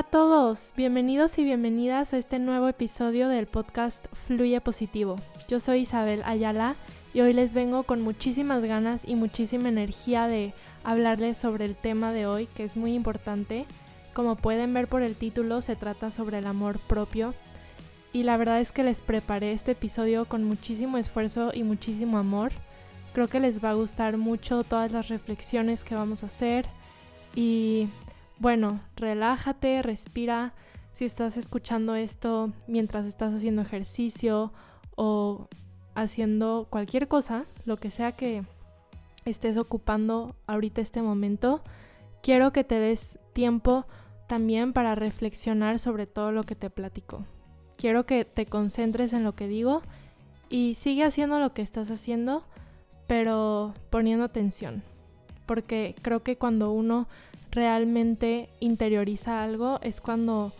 Hola a todos, bienvenidos y bienvenidas a este nuevo episodio del podcast Fluye Positivo. Yo soy Isabel Ayala y hoy les vengo con muchísimas ganas y muchísima energía de hablarles sobre el tema de hoy que es muy importante. Como pueden ver por el título, se trata sobre el amor propio y la verdad es que les preparé este episodio con muchísimo esfuerzo y muchísimo amor. Creo que les va a gustar mucho todas las reflexiones que vamos a hacer y bueno, relájate, respira. Si estás escuchando esto mientras estás haciendo ejercicio o haciendo cualquier cosa, lo que sea que estés ocupando ahorita este momento, quiero que te des tiempo también para reflexionar sobre todo lo que te platico. Quiero que te concentres en lo que digo y sigue haciendo lo que estás haciendo, pero poniendo atención. Porque creo que cuando uno realmente interioriza algo es cuando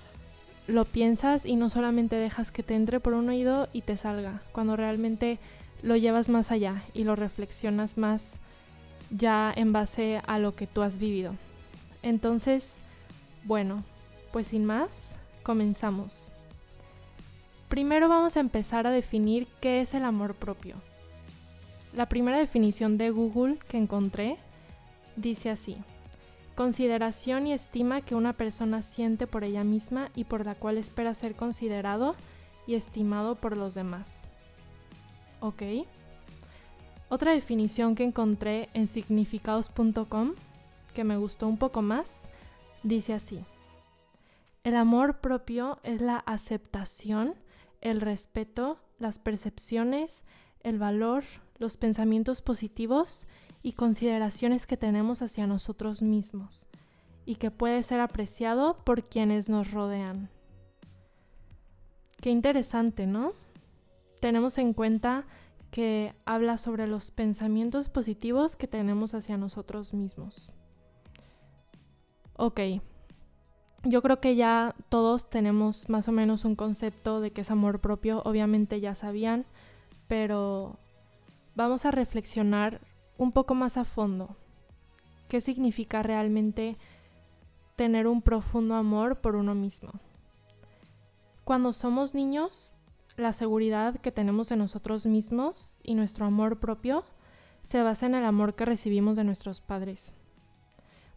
lo piensas y no solamente dejas que te entre por un oído y te salga, cuando realmente lo llevas más allá y lo reflexionas más ya en base a lo que tú has vivido. Entonces, bueno, pues sin más, comenzamos. Primero vamos a empezar a definir qué es el amor propio. La primera definición de Google que encontré dice así consideración y estima que una persona siente por ella misma y por la cual espera ser considerado y estimado por los demás. ¿Ok? Otra definición que encontré en significados.com, que me gustó un poco más, dice así. El amor propio es la aceptación, el respeto, las percepciones, el valor, los pensamientos positivos y consideraciones que tenemos hacia nosotros mismos y que puede ser apreciado por quienes nos rodean. Qué interesante, ¿no? Tenemos en cuenta que habla sobre los pensamientos positivos que tenemos hacia nosotros mismos. Ok, yo creo que ya todos tenemos más o menos un concepto de que es amor propio, obviamente ya sabían, pero vamos a reflexionar un poco más a fondo. ¿Qué significa realmente tener un profundo amor por uno mismo? Cuando somos niños, la seguridad que tenemos en nosotros mismos y nuestro amor propio se basa en el amor que recibimos de nuestros padres.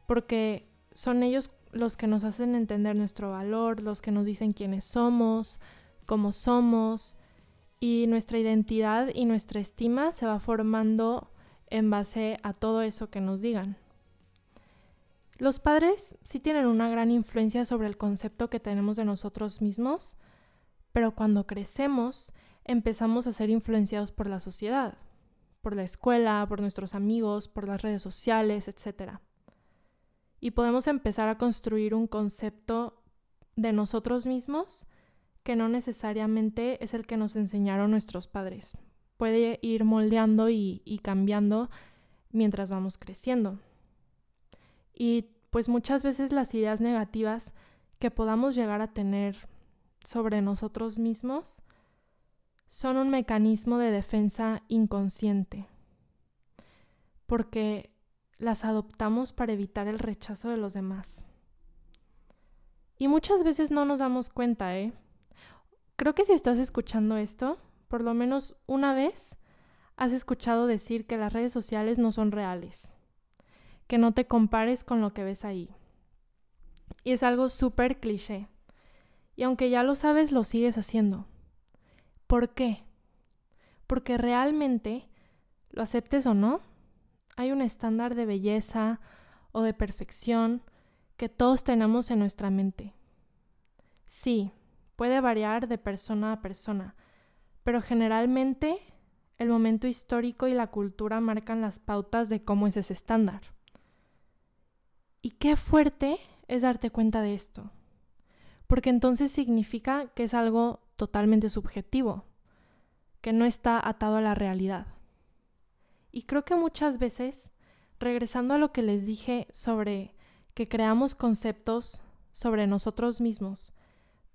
Porque son ellos los que nos hacen entender nuestro valor, los que nos dicen quiénes somos, cómo somos, y nuestra identidad y nuestra estima se va formando en base a todo eso que nos digan. Los padres sí tienen una gran influencia sobre el concepto que tenemos de nosotros mismos, pero cuando crecemos empezamos a ser influenciados por la sociedad, por la escuela, por nuestros amigos, por las redes sociales, etc. Y podemos empezar a construir un concepto de nosotros mismos que no necesariamente es el que nos enseñaron nuestros padres puede ir moldeando y, cambiando mientras vamos creciendo. Y pues muchas veces las ideas negativas que podamos llegar a tener sobre nosotros mismos son un mecanismo de defensa inconsciente, porque las adoptamos para evitar el rechazo de los demás. Y muchas veces no nos damos cuenta, ¿eh? Creo que si estás escuchando esto, por lo menos una vez has escuchado decir que las redes sociales no son reales, que no te compares con lo que ves ahí. Y es algo súper cliché. Y aunque ya lo sabes, lo sigues haciendo. ¿Por qué? Porque realmente, lo aceptes o no, hay un estándar de belleza o de perfección que todos tenemos en nuestra mente. Sí, puede variar de persona a persona, pero generalmente el momento histórico y la cultura marcan las pautas de cómo es ese estándar. Y qué fuerte es darte cuenta de esto, porque entonces significa que es algo totalmente subjetivo, que no está atado a la realidad. Y creo que muchas veces, regresando a lo que les dije sobre que creamos conceptos sobre nosotros mismos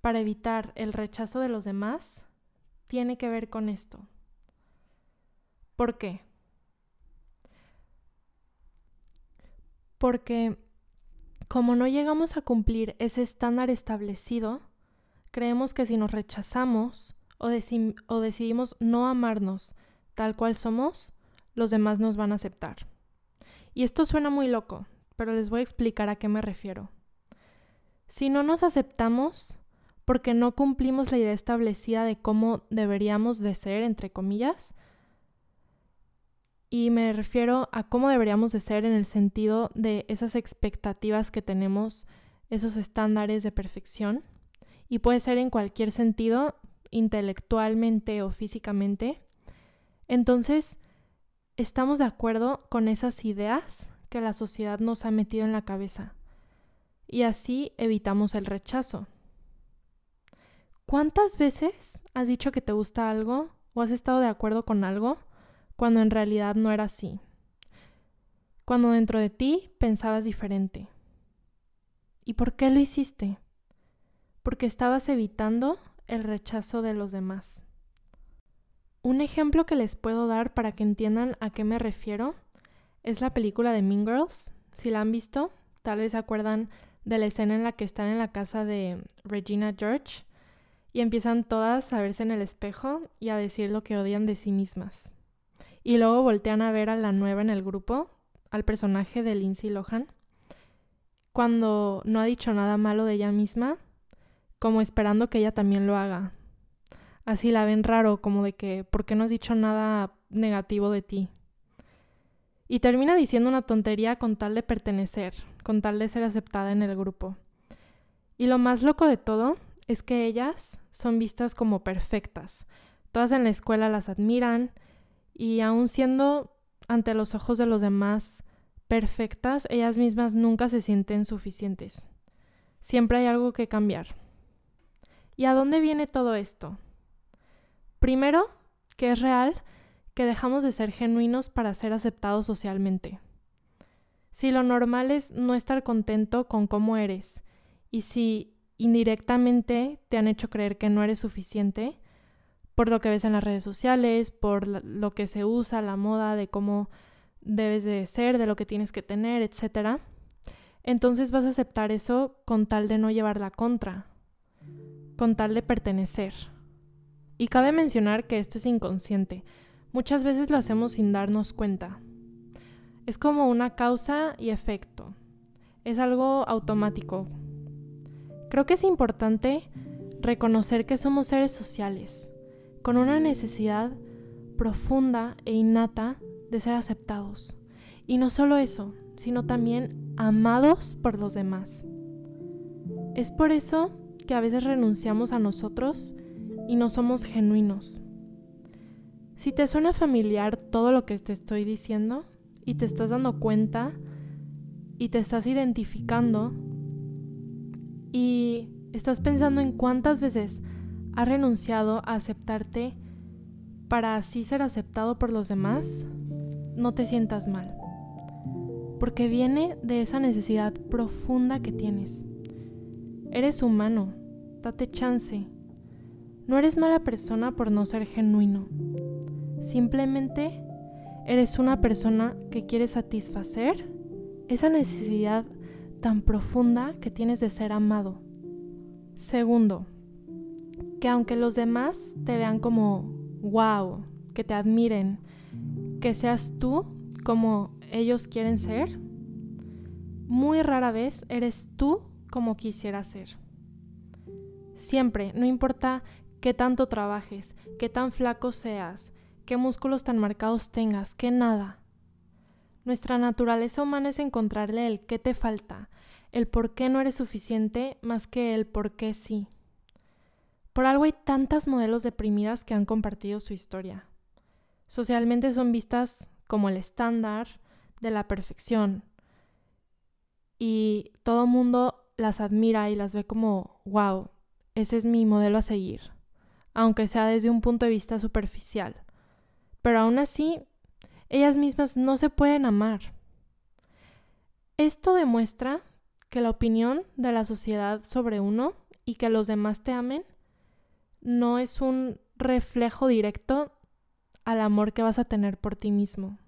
para evitar el rechazo de los demás, tiene que ver con esto. ¿Por qué? Porque como no llegamos a cumplir ese estándar establecido, creemos que si nos rechazamos o, decidimos no amarnos tal cual somos, los demás nos van a aceptar. Y esto suena muy loco, pero les voy a explicar a qué me refiero. Si no nos aceptamos porque no cumplimos la idea establecida de cómo deberíamos de ser, entre comillas, y me refiero a cómo deberíamos de ser en el sentido de esas expectativas que tenemos, esos estándares de perfección, y puede ser en cualquier sentido, intelectualmente o físicamente. Entonces, estamos de acuerdo con esas ideas que la sociedad nos ha metido en la cabeza y así evitamos el rechazo. ¿Cuántas veces has dicho que te gusta algo o has estado de acuerdo con algo cuando en realidad no era así? Cuando dentro de ti pensabas diferente. ¿Y por qué lo hiciste? Porque estabas evitando el rechazo de los demás. Un ejemplo que les puedo dar para que entiendan a qué me refiero es la película de Mean Girls. Si la han visto, tal vez se acuerdan de la escena en la que están en la casa de Regina George y empiezan todas a verse en el espejo y a decir lo que odian de sí mismas. Y luego voltean a ver a la nueva en el grupo, al personaje de Lindsay Lohan, cuando no ha dicho nada malo de ella misma, como esperando que ella también lo haga. Así la ven raro, como de que, ¿por qué no has dicho nada negativo de ti? Y termina diciendo una tontería con tal de pertenecer, con tal de ser aceptada en el grupo. Y lo más loco de todo es que ellas son vistas como perfectas. Todas en la escuela las admiran y aun siendo ante los ojos de los demás perfectas, ellas mismas nunca se sienten suficientes. Siempre hay algo que cambiar. ¿Y a dónde viene todo esto? Primero, que es real que dejamos de ser genuinos para ser aceptados socialmente. Si lo normal es no estar contento con cómo eres y si indirectamente te han hecho creer que no eres suficiente por lo que ves en las redes sociales, por lo que se usa, la moda, de cómo debes de ser, de lo que tienes que tener, etc. Entonces vas a aceptar eso con tal de no llevar la contra, con tal de pertenecer. Y cabe mencionar que esto es inconsciente, Muchas veces lo hacemos sin darnos cuenta. Es como una causa y efecto. Es algo automático. Creo que es importante reconocer que somos seres sociales, con una necesidad profunda e innata de ser aceptados. Y no solo eso, sino también amados por los demás. Es por eso que a veces renunciamos a nosotros y no somos genuinos. Si te suena familiar todo lo que te estoy diciendo y te estás dando cuenta y te estás identificando y estás pensando en cuántas veces has renunciado a aceptarte para así ser aceptado por los demás, no te sientas mal. Porque viene de esa necesidad profunda que tienes. Eres humano, date chance. No eres mala persona por no ser genuino. Simplemente eres una persona que quiere satisfacer esa necesidad tan profunda que tienes de ser amado. Segundo, que aunque los demás te vean como wow, que te admiren, que seas tú como ellos quieren ser, muy rara vez eres tú como quisieras ser. Siempre, no importa qué tanto trabajes, qué tan flaco seas, qué músculos tan marcados tengas, que nada. Nuestra naturaleza humana es encontrarle el qué te falta, el por qué no eres suficiente más que el por qué sí. Por algo hay tantas modelos deprimidas que han compartido su historia. Socialmente son vistas como el estándar de la perfección y todo mundo las admira y las ve como, wow, ese es mi modelo a seguir, aunque sea desde un punto de vista superficial pero aún así ellas mismas no se pueden amar. Esto demuestra que la opinión de la sociedad sobre uno y que los demás te amen no es un reflejo directo al amor que vas a tener por ti mismo.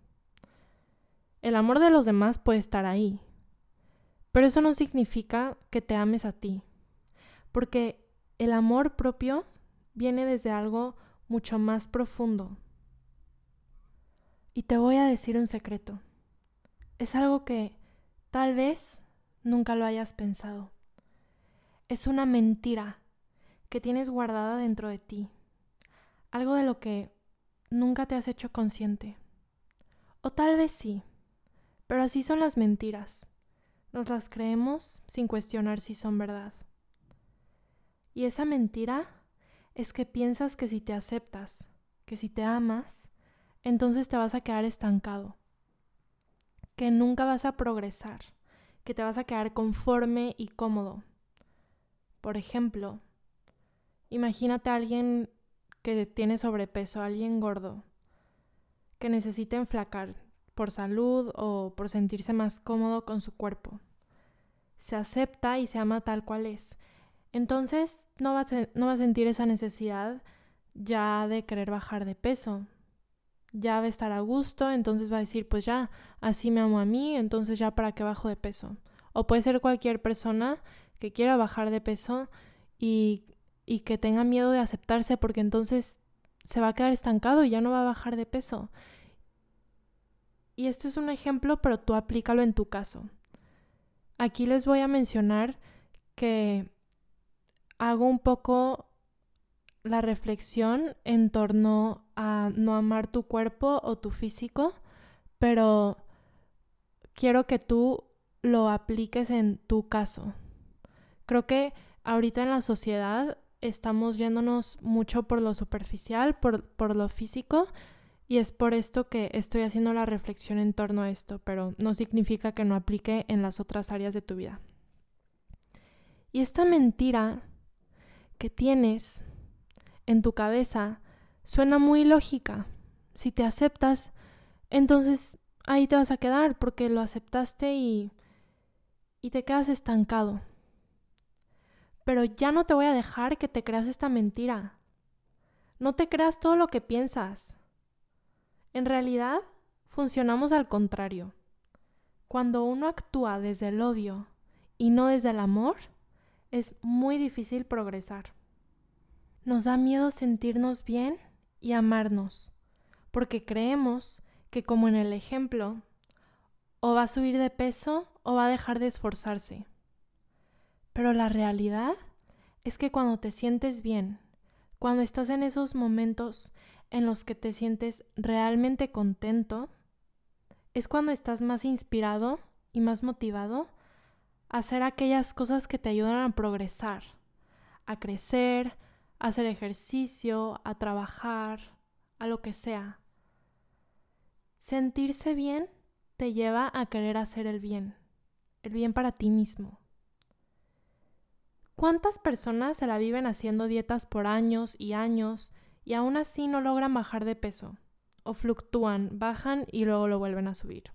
El amor de los demás puede estar ahí, Pero eso no significa que te ames a ti, porque el amor propio viene desde algo mucho más profundo. Y te voy a decir un secreto. Es algo que tal vez nunca lo hayas pensado. Es una mentira que tienes guardada dentro de ti. Algo de lo que nunca te has hecho consciente. O tal vez sí, pero así son las mentiras. Nos las creemos sin cuestionar si son verdad. Y esa mentira es que piensas que si te aceptas, que si te amas, entonces te vas a quedar estancado, que nunca vas a progresar, que te vas a quedar conforme y cómodo. Por ejemplo, imagínate a alguien que tiene sobrepeso, alguien gordo, que necesita enflacar por salud o por sentirse más cómodo con su cuerpo. Se acepta y se ama tal cual es. Entonces no va, no va a sentir esa necesidad ya de querer bajar de peso. Ya va a estar a gusto, entonces va a decir, pues ya, así me amo a mí, entonces ya para qué bajo de peso. O puede ser cualquier persona que quiera bajar de peso y, y que tenga miedo de aceptarse porque entonces se va a quedar estancado y ya no va a bajar de peso. Y esto es un ejemplo, pero tú aplícalo en tu caso. Aquí les voy a mencionar que hago un poco la reflexión en torno a no amar tu cuerpo o tu físico, pero quiero que tú lo apliques en tu caso. Creo que ahorita en la sociedad estamos yéndonos mucho por lo superficial, por, por lo físico, y es por esto que estoy haciendo la reflexión en torno a esto, pero no significa que no aplique en las otras áreas de tu vida. Y esta mentira que tienes en tu cabeza suena muy lógica. Si te aceptas, entonces ahí te vas a quedar porque lo aceptaste y, y te quedas estancado. Pero ya no te voy a dejar que te creas esta mentira. No te creas todo lo que piensas. En realidad, funcionamos al contrario. Cuando uno actúa desde el odio y no desde el amor, es muy difícil progresar. Nos da miedo sentirnos bien y amarnos, porque creemos que como en el ejemplo, o va a subir de peso o va a dejar de esforzarse. Pero la realidad es que cuando te sientes bien, cuando estás en esos momentos en los que te sientes realmente contento, es cuando estás más inspirado y más motivado hacer aquellas cosas que te ayudan a progresar, a crecer, a hacer ejercicio, a trabajar, a lo que sea. Sentirse bien te lleva a querer hacer el bien, el bien para ti mismo. ¿Cuántas personas se la viven haciendo dietas por años y años y aún así no logran bajar de peso? O fluctúan, bajan y luego lo vuelven a subir.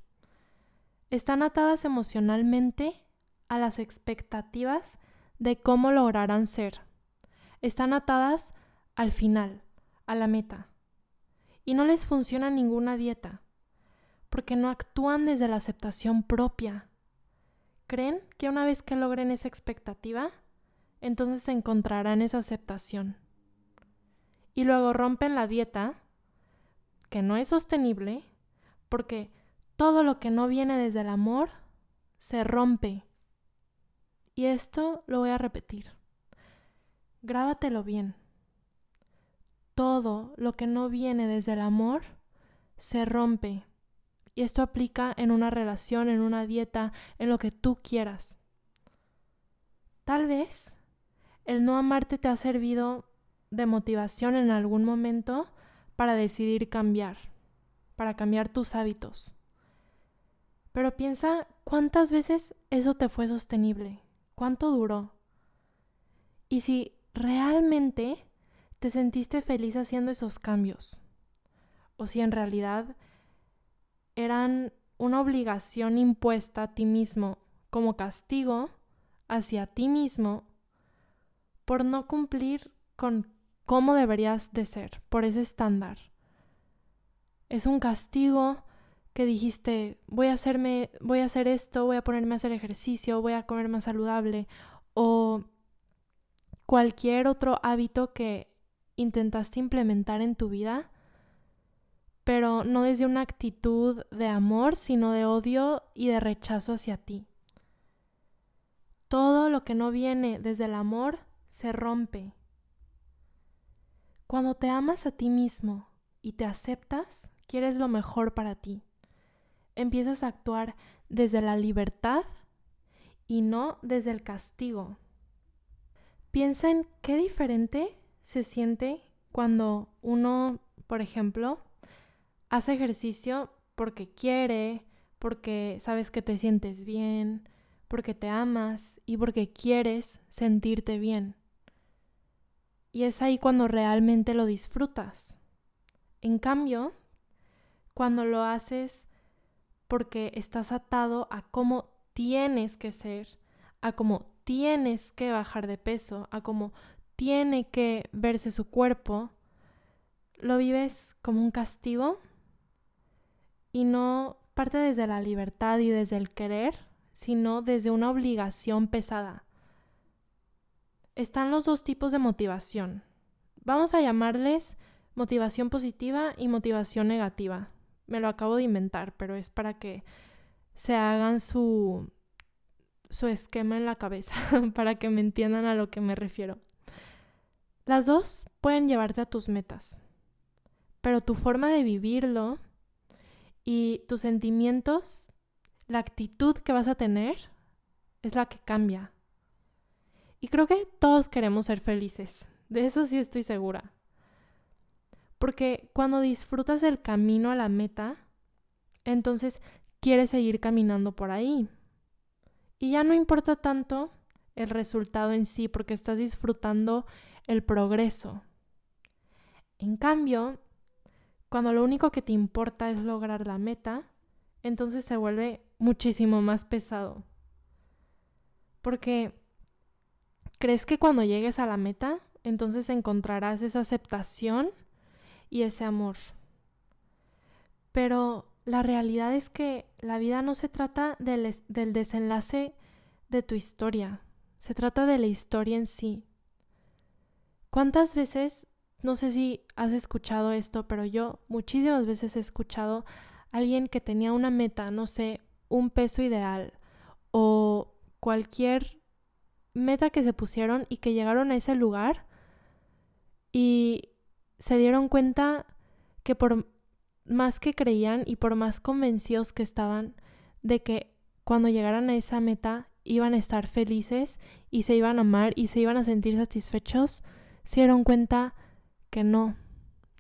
Están atadas emocionalmente a las expectativas de cómo lograrán ser. Están atadas al final, a la meta. Y no les funciona ninguna dieta, porque no actúan desde la aceptación propia. Creen que una vez que logren esa expectativa, entonces encontrarán esa aceptación. Y luego rompen la dieta, que no es sostenible, porque todo lo que no viene desde el amor se rompe y esto lo voy a repetir. Grábatelo bien. Todo lo que no viene desde el amor se rompe. Y esto aplica en una relación, en una dieta, en lo que tú quieras. Tal vez el no amarte te ha servido de motivación en algún momento para decidir cambiar, para cambiar tus hábitos. Pero piensa cuántas veces eso te fue sostenible, ¿Cuánto duró? Y si realmente te sentiste feliz haciendo esos cambios, o si en realidad eran una obligación impuesta a ti mismo como castigo hacia ti mismo por no cumplir con cómo deberías de ser, por ese estándar. Es un castigo que dijiste, voy a hacerme, voy a hacer esto, voy a ponerme a hacer ejercicio, voy a comer más saludable o cualquier otro hábito que intentaste implementar en tu vida, pero no desde una actitud de amor, sino de odio y de rechazo hacia ti. Todo lo que no viene desde el amor se rompe. Cuando te amas a ti mismo y te aceptas, quieres lo mejor para ti empiezas a actuar desde la libertad y no desde el castigo. Piensa en qué diferente se siente cuando uno, por ejemplo, hace ejercicio porque quiere, porque sabes que te sientes bien, porque te amas y porque quieres sentirte bien. Y es ahí cuando realmente lo disfrutas. En cambio, cuando lo haces porque estás atado a cómo tienes que ser, a cómo tienes que bajar de peso, a cómo tiene que verse su cuerpo, lo vives como un castigo y no parte desde la libertad y desde el querer, sino desde una obligación pesada. Están los dos tipos de motivación. Vamos a llamarles motivación positiva y motivación negativa me lo acabo de inventar, pero es para que se hagan su, su esquema en la cabeza, para que me entiendan a lo que me refiero. Las dos pueden llevarte a tus metas, pero tu forma de vivirlo y tus sentimientos, la actitud que vas a tener, es la que cambia. Y creo que todos queremos ser felices, de eso sí estoy segura. Porque cuando disfrutas el camino a la meta, entonces quieres seguir caminando por ahí. Y ya no importa tanto el resultado en sí, porque estás disfrutando el progreso. En cambio, cuando lo único que te importa es lograr la meta, entonces se vuelve muchísimo más pesado. Porque crees que cuando llegues a la meta, entonces encontrarás esa aceptación y ese amor. Pero la realidad es que la vida no se trata del, desenlace de tu historia, se trata de la historia en sí. ¿Cuántas veces, no sé si has escuchado esto, pero yo muchísimas veces he escuchado a alguien que tenía una meta, no sé, un peso ideal o cualquier meta que se pusieron y que llegaron a ese lugar y se dieron cuenta que por más que creían y por más convencidos que estaban de que cuando llegaran a esa meta iban a estar felices y se iban a amar y se iban a sentir satisfechos, se dieron cuenta que no,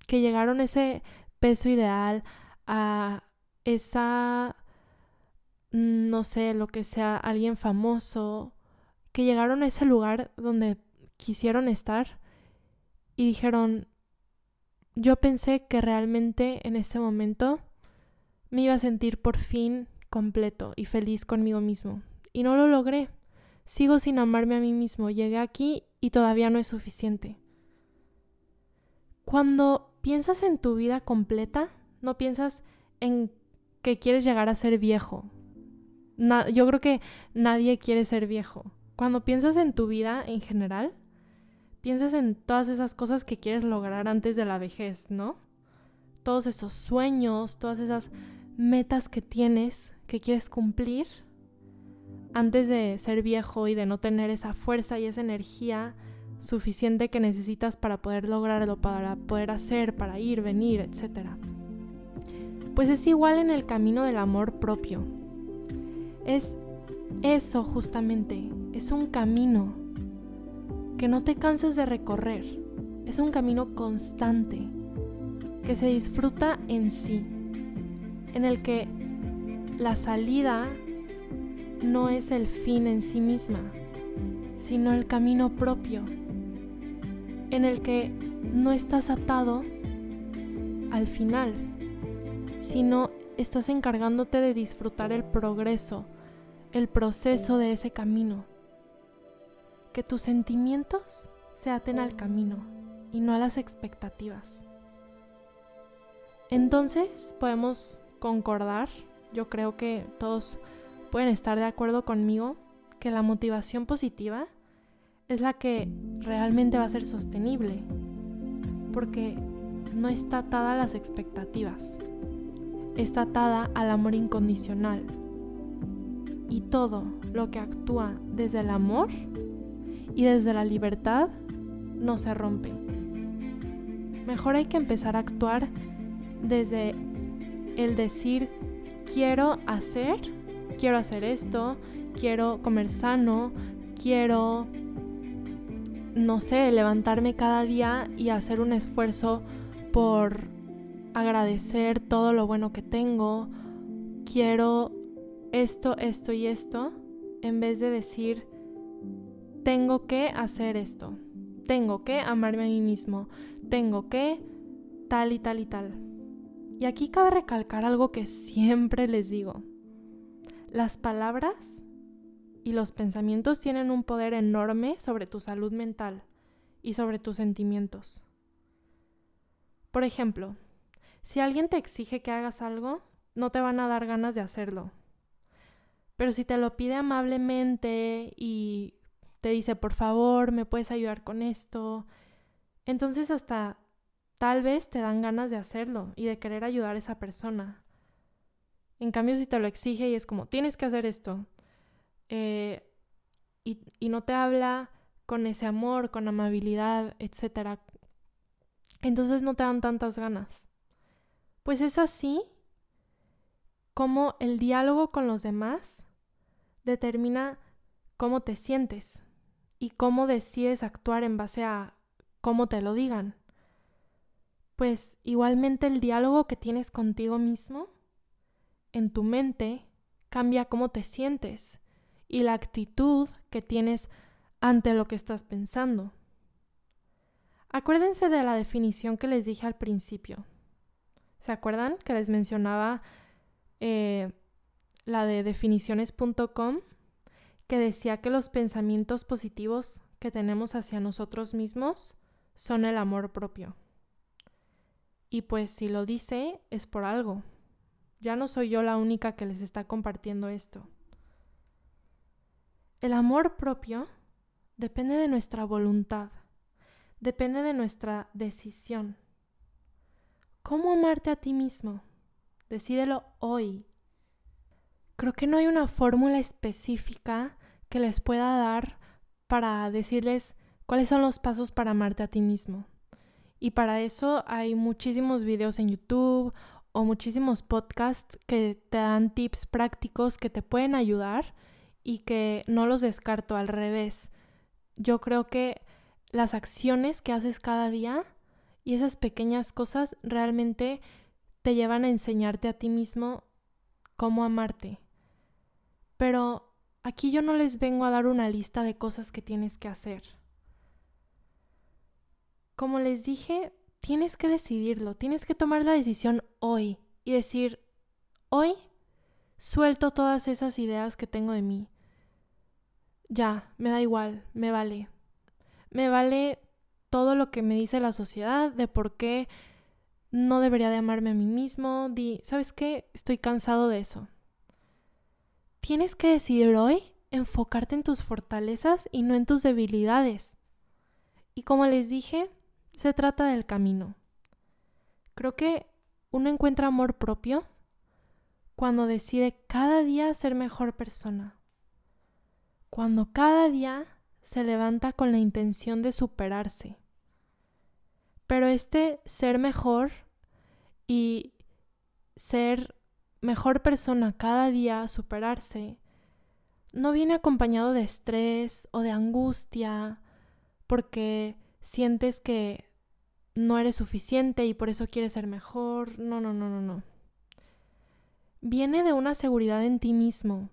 que llegaron a ese peso ideal, a esa, mm, no sé, lo que sea, alguien famoso, que llegaron a ese lugar donde quisieron estar y dijeron, yo pensé que realmente en este momento me iba a sentir por fin completo y feliz conmigo mismo. Y no lo logré. Sigo sin amarme a mí mismo. Llegué aquí y todavía no es suficiente. Cuando piensas en tu vida completa, no piensas en que quieres llegar a ser viejo. yo creo que nadie quiere ser viejo. Cuando piensas en tu vida en general, piensas en todas esas cosas que quieres lograr antes de la vejez, ¿no? Todos esos sueños, todas esas metas que tienes, que quieres cumplir antes de ser viejo y de no tener esa fuerza y esa energía suficiente que necesitas para poder lograrlo, para poder hacer, para ir, venir, etc. Pues es igual en el camino del amor propio. Es eso justamente, es un camino que no te canses de recorrer. Es un camino constante que se disfruta en sí, en el que la salida no es el fin en sí misma, sino el camino propio, en el que no estás atado al final, sino estás encargándote de disfrutar el progreso, el proceso de ese camino que tus sentimientos se aten al camino y no a las expectativas. Entonces podemos concordar, yo creo que todos pueden estar de acuerdo conmigo, que la motivación positiva es la que realmente va a ser sostenible, porque no está atada a las expectativas, está atada al amor incondicional. Y todo lo que actúa desde el amor y desde la libertad no se rompe. Mejor hay que empezar a actuar desde el decir quiero hacer, quiero hacer esto, quiero comer sano, quiero, no sé, levantarme cada día y hacer un esfuerzo por agradecer todo lo bueno que tengo, quiero esto, esto y esto, en vez de decir, tengo que hacer esto, tengo que amarme a mí mismo, tengo que tal y tal y tal. Y aquí cabe recalcar algo que siempre les digo. Las palabras y los pensamientos tienen un poder enorme sobre tu salud mental y sobre tus sentimientos. Por ejemplo, si alguien te exige que hagas algo, no te van a dar ganas de hacerlo. Pero si te lo pide amablemente y te dice, por favor, me puedes ayudar con esto, entonces hasta tal vez te dan ganas de hacerlo y de querer ayudar a esa persona. En cambio, si te lo exige y es como, tienes que hacer esto, eh, y, y no te habla con ese amor, con amabilidad, etc., entonces no te dan tantas ganas. Pues es así como el diálogo con los demás determina cómo te sientes y cómo decides actuar en base a cómo te lo digan pues igualmente el diálogo que tienes contigo mismo en tu mente cambia cómo te sientes y la actitud que tienes ante lo que estás pensando. Acuérdense de la definición que les dije al principio. ¿Se acuerdan que les mencionaba eh, la de definiciones.com que decía que los pensamientos positivos que tenemos hacia nosotros mismos son el amor propio? Y pues si lo dice es por algo. Ya no soy yo la única que les está compartiendo esto. El amor propio depende de nuestra voluntad, depende de nuestra decisión. ¿Cómo amarte a ti mismo? Decídelo hoy. Creo que no hay una fórmula específica que les pueda dar para decirles cuáles son los pasos para amarte a ti mismo. Y para eso hay muchísimos videos en YouTube o muchísimos podcasts que te dan tips prácticos que te pueden ayudar y que no los descarto al revés. Yo creo que las acciones que haces cada día y esas pequeñas cosas realmente te llevan a enseñarte a ti mismo cómo amarte. Pero aquí yo no les vengo a dar una lista de cosas que tienes que hacer. Como les dije, tienes que decidirlo, tienes que tomar la decisión hoy y decir, hoy suelto todas esas ideas que tengo de mí. Ya, me da igual, me vale. Me vale todo lo que me dice la sociedad de por qué no debería de amarme a mí mismo. Di, ¿sabes qué? Estoy cansado de eso. Tienes que decidir hoy enfocarte en tus fortalezas y no en tus debilidades. Y como les dije, se trata del camino. Creo que uno encuentra amor propio cuando decide cada día ser mejor persona. Cuando cada día se levanta con la intención de superarse. Pero este ser mejor y ser mejor persona cada día, superarse, no viene acompañado de estrés o de angustia, porque sientes que no eres suficiente y por eso quieres ser mejor. No, no, no, no, no. Viene de una seguridad en ti mismo,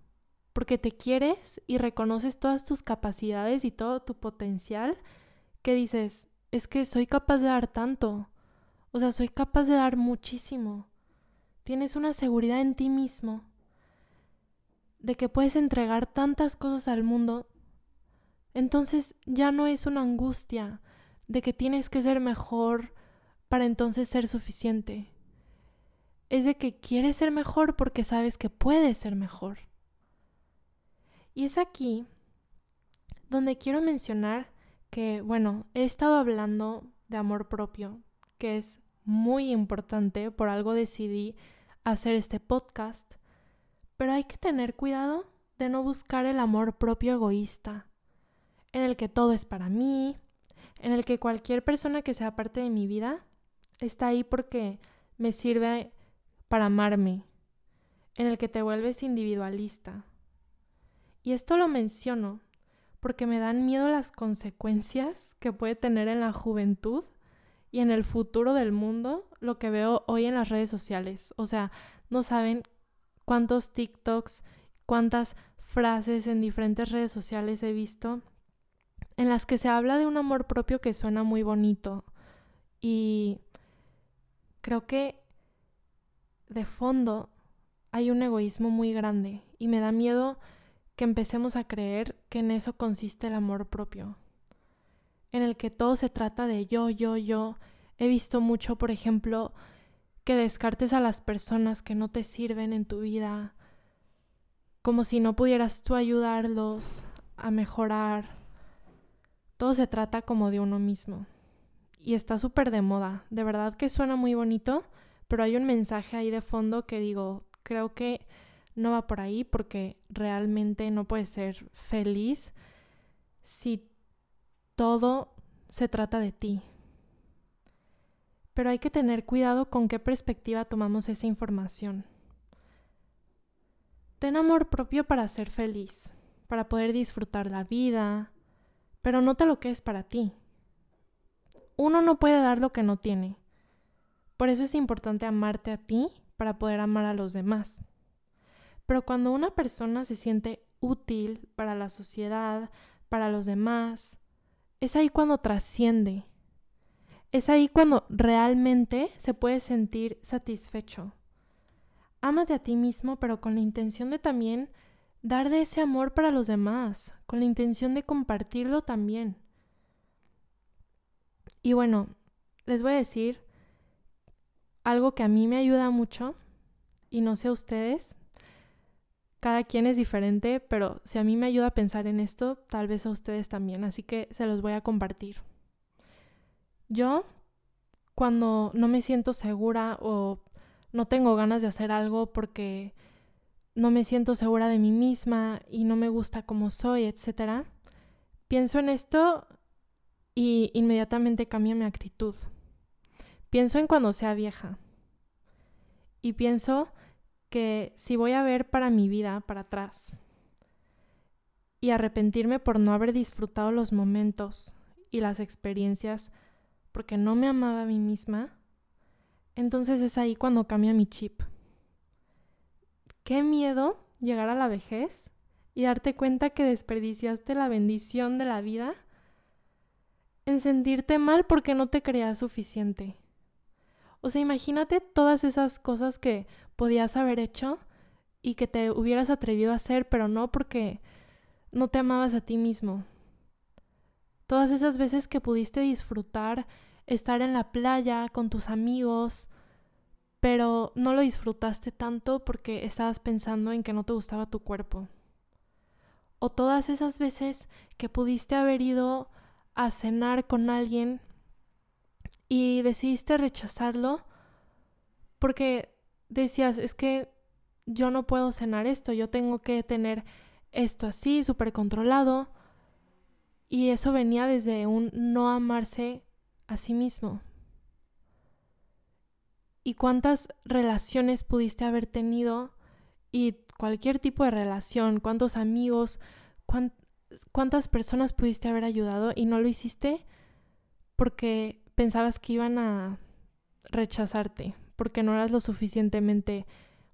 porque te quieres y reconoces todas tus capacidades y todo tu potencial, que dices, es que soy capaz de dar tanto, o sea, soy capaz de dar muchísimo. Tienes una seguridad en ti mismo de que puedes entregar tantas cosas al mundo, entonces ya no es una angustia, de que tienes que ser mejor para entonces ser suficiente. es de que quieres ser mejor porque sabes que puedes ser mejor. Y es aquí donde quiero mencionar que, bueno, he estado hablando de amor propio, que es muy importante, por algo decidí hacer este podcast, pero hay que tener cuidado de no buscar el amor propio egoísta, en el que todo es para mí, en el que cualquier persona que sea parte de mi vida está ahí porque me sirve para amarme, en el que te vuelves individualista. Y esto lo menciono porque me dan miedo las consecuencias que puede tener en la juventud y en el futuro del mundo lo que veo hoy en las redes sociales. O sea, no saben cuántos TikToks, cuántas frases en diferentes redes sociales he visto en las que se habla de un amor propio que suena muy bonito. Y creo que de fondo hay un egoísmo muy grande y me da miedo que empecemos a creer que en eso consiste el amor propio, en el que todo se trata de yo, yo, yo. He visto mucho, por ejemplo, que descartes a las personas que no te sirven en tu vida, como si no pudieras tú ayudarlos a mejorar. Todo se trata como de uno mismo. Y está súper de moda. De verdad que suena muy bonito, pero hay un mensaje ahí de fondo que digo, creo que no va por ahí porque realmente no puedes ser feliz si todo se trata de ti. Pero hay que tener cuidado con qué perspectiva tomamos esa información. Ten amor propio para ser feliz, para poder disfrutar la vida, pero nota lo que es para ti. Uno no puede dar lo que no tiene. Por eso es importante amarte a ti para poder amar a los demás. Pero cuando una persona se siente útil para la sociedad, para los demás, es ahí cuando trasciende. Es ahí cuando realmente se puede sentir satisfecho. Ámate a ti mismo, pero con la intención de también dar de ese amor para los demás, con la intención de compartirlo también. Y bueno, les voy a decir algo que a mí me ayuda mucho, y no sé a ustedes, cada quien es diferente, pero si a mí me ayuda a pensar en esto, tal vez a ustedes también, así que se los voy a compartir. Yo, cuando no me siento segura o no tengo ganas de hacer algo porque no me siento segura de mí misma y no me gusta como soy, etc., pienso en esto y inmediatamente cambio mi actitud. Pienso en cuando sea vieja. Y pienso que si voy a ver para mi vida para atrás y arrepentirme por no haber disfrutado los momentos y las experiencias porque no me amaba a mí misma, entonces es ahí cuando cambia mi chip. Qué miedo llegar a la vejez y darte cuenta que desperdiciaste la bendición de la vida en sentirte mal porque no te creas suficiente. O sea, imagínate todas esas cosas que podías haber hecho y que te hubieras atrevido a hacer, pero no porque no te amabas a ti mismo. Todas esas veces que pudiste disfrutar estar en la playa con tus amigos, pero no lo disfrutaste tanto porque estabas pensando en que no te gustaba tu cuerpo. O todas esas veces que pudiste haber ido a cenar con alguien y decidiste rechazarlo porque decías, es que yo no puedo cenar esto, yo tengo que tener esto así, súper controlado. Y eso venía desde un no amarse a sí mismo. ¿Y cuántas relaciones pudiste haber tenido? Y cualquier tipo de relación, cuántos amigos, cuántas personas pudiste haber ayudado y no lo hiciste porque pensabas que iban a rechazarte, porque no eras lo suficientemente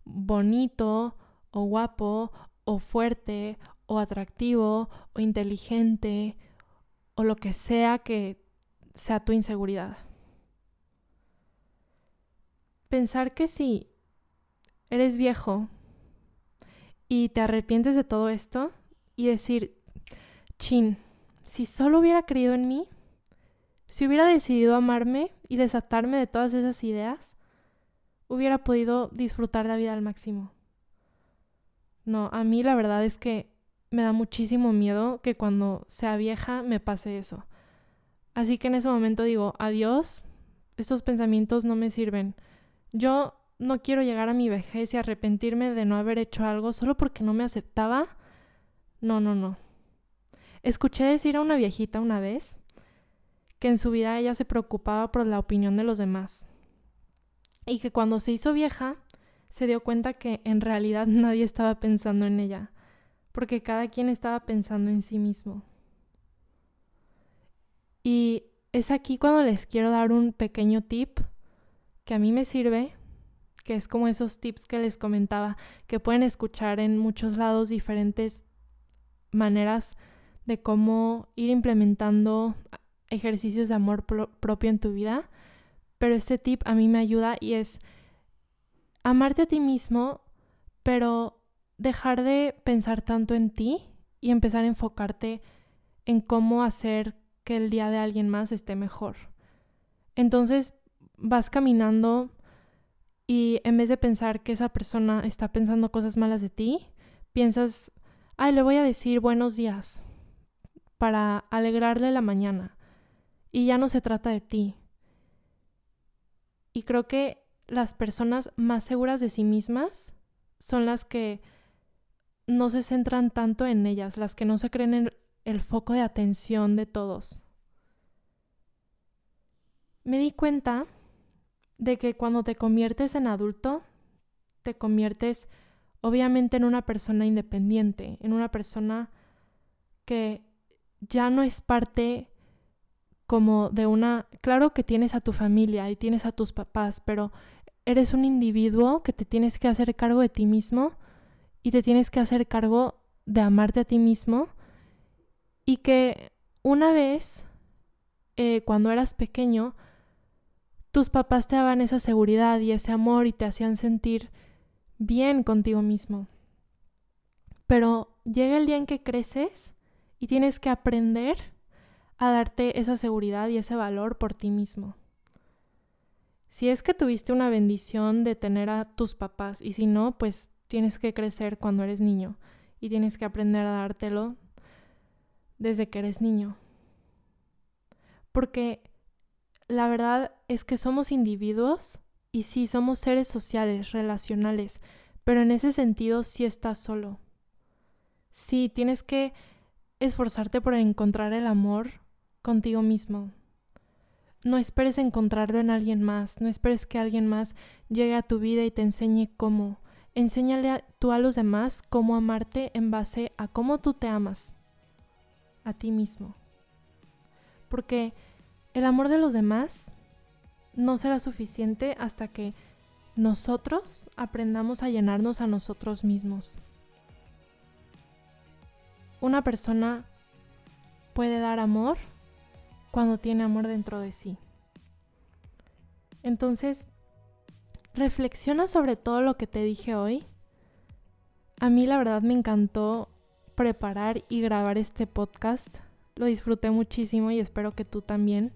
bonito o guapo o fuerte o atractivo o inteligente o lo que sea que sea tu inseguridad. Pensar que si eres viejo y te arrepientes de todo esto y decir, chin, si solo hubiera creído en mí, si hubiera decidido amarme y desatarme de todas esas ideas, hubiera podido disfrutar la vida al máximo. No, a mí la verdad es que me da muchísimo miedo que cuando sea vieja me pase eso. Así que en ese momento digo, adiós, estos pensamientos no me sirven. Yo no quiero llegar a mi vejez y arrepentirme de no haber hecho algo solo porque no me aceptaba. No, no, no. Escuché decir a una viejita una vez que en su vida ella se preocupaba por la opinión de los demás y que cuando se hizo vieja se dio cuenta que en realidad nadie estaba pensando en ella, porque cada quien estaba pensando en sí mismo. Y es aquí cuando les quiero dar un pequeño tip que a mí me sirve, que es como esos tips que les comentaba, que pueden escuchar en muchos lados diferentes maneras de cómo ir implementando ejercicios de amor propio en tu vida. Pero este tip a mí me ayuda y es amarte a ti mismo, pero dejar de pensar tanto en ti y empezar a enfocarte en cómo hacer que el día de alguien más esté mejor. Entonces vas caminando y en vez de pensar que esa persona está pensando cosas malas de ti, piensas, ay, le voy a decir buenos días para alegrarle la mañana. Y ya no se trata de ti. Y creo que las personas más seguras de sí mismas son las que no se centran tanto en ellas, las que no se creen en el foco de atención de todos. Me di cuenta de que cuando te conviertes en adulto, te conviertes obviamente en una persona independiente, en una persona que ya no es parte como de una, claro que tienes a tu familia y tienes a tus papás, pero eres un individuo que te tienes que hacer cargo de ti mismo y te tienes que hacer cargo de amarte a ti mismo y que una vez, eh, cuando eras pequeño, tus papás te daban esa seguridad y ese amor y te hacían sentir bien contigo mismo. Pero llega el día en que creces y tienes que aprender a darte esa seguridad y ese valor por ti mismo. Si es que tuviste una bendición de tener a tus papás y si no, pues tienes que crecer cuando eres niño y tienes que aprender a dártelo desde que eres niño. Porque la verdad es que somos individuos y sí somos seres sociales, relacionales, pero en ese sentido sí estás solo. Sí, tienes que esforzarte por encontrar el amor contigo mismo. No esperes encontrarlo en alguien más, no esperes que alguien más llegue a tu vida y te enseñe cómo. Enséñale tú a los demás cómo amarte en base a cómo tú te amas a ti mismo. Porque el amor de los demás no será suficiente hasta que nosotros aprendamos a llenarnos a nosotros mismos una persona puede dar amor cuando tiene amor dentro de sí. Entonces, reflexiona sobre todo lo que te dije hoy. A mí la verdad me encantó preparar y grabar este podcast. Lo disfruté muchísimo y espero que tú también.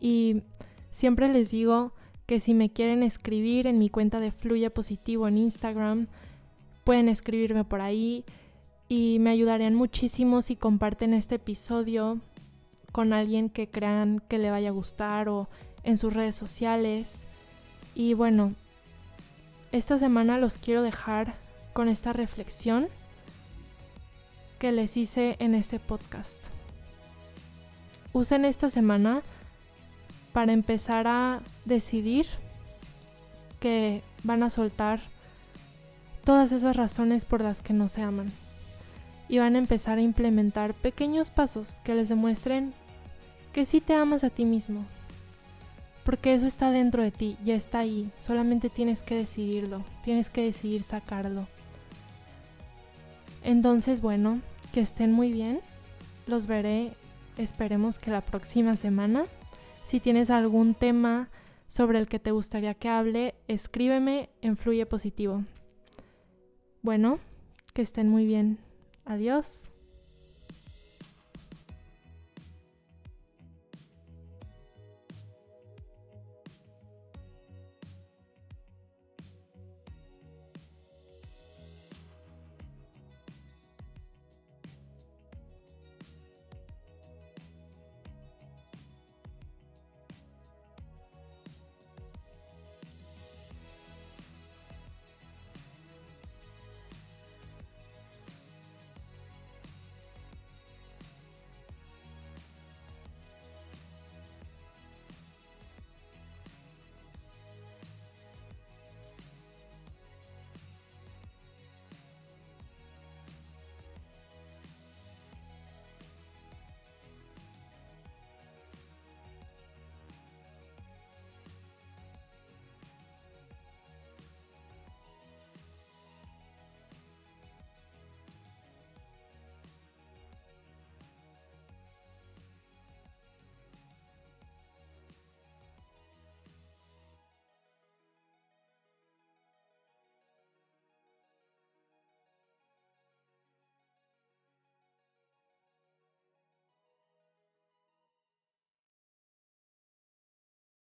Y siempre les digo que si me quieren escribir en mi cuenta de Fluye Positivo en Instagram, pueden escribirme por ahí y me ayudarían muchísimo si comparten este episodio con alguien que crean que le vaya a gustar o en sus redes sociales. Y bueno, esta semana los quiero dejar con esta reflexión que les hice en este podcast. Usen esta semana para empezar a decidir que van a soltar todas esas razones por las que no se aman y van a empezar a implementar pequeños pasos que les demuestren que sí te amas a ti mismo. Porque eso está dentro de ti, ya está ahí, solamente tienes que decidirlo, tienes que decidir sacarlo. Entonces, bueno, que estén muy bien, los veré, esperemos que la próxima semana. Si tienes algún tema sobre el que te gustaría que hable, escríbeme en Fluye Positivo. Bueno, que estén muy bien. Adiós.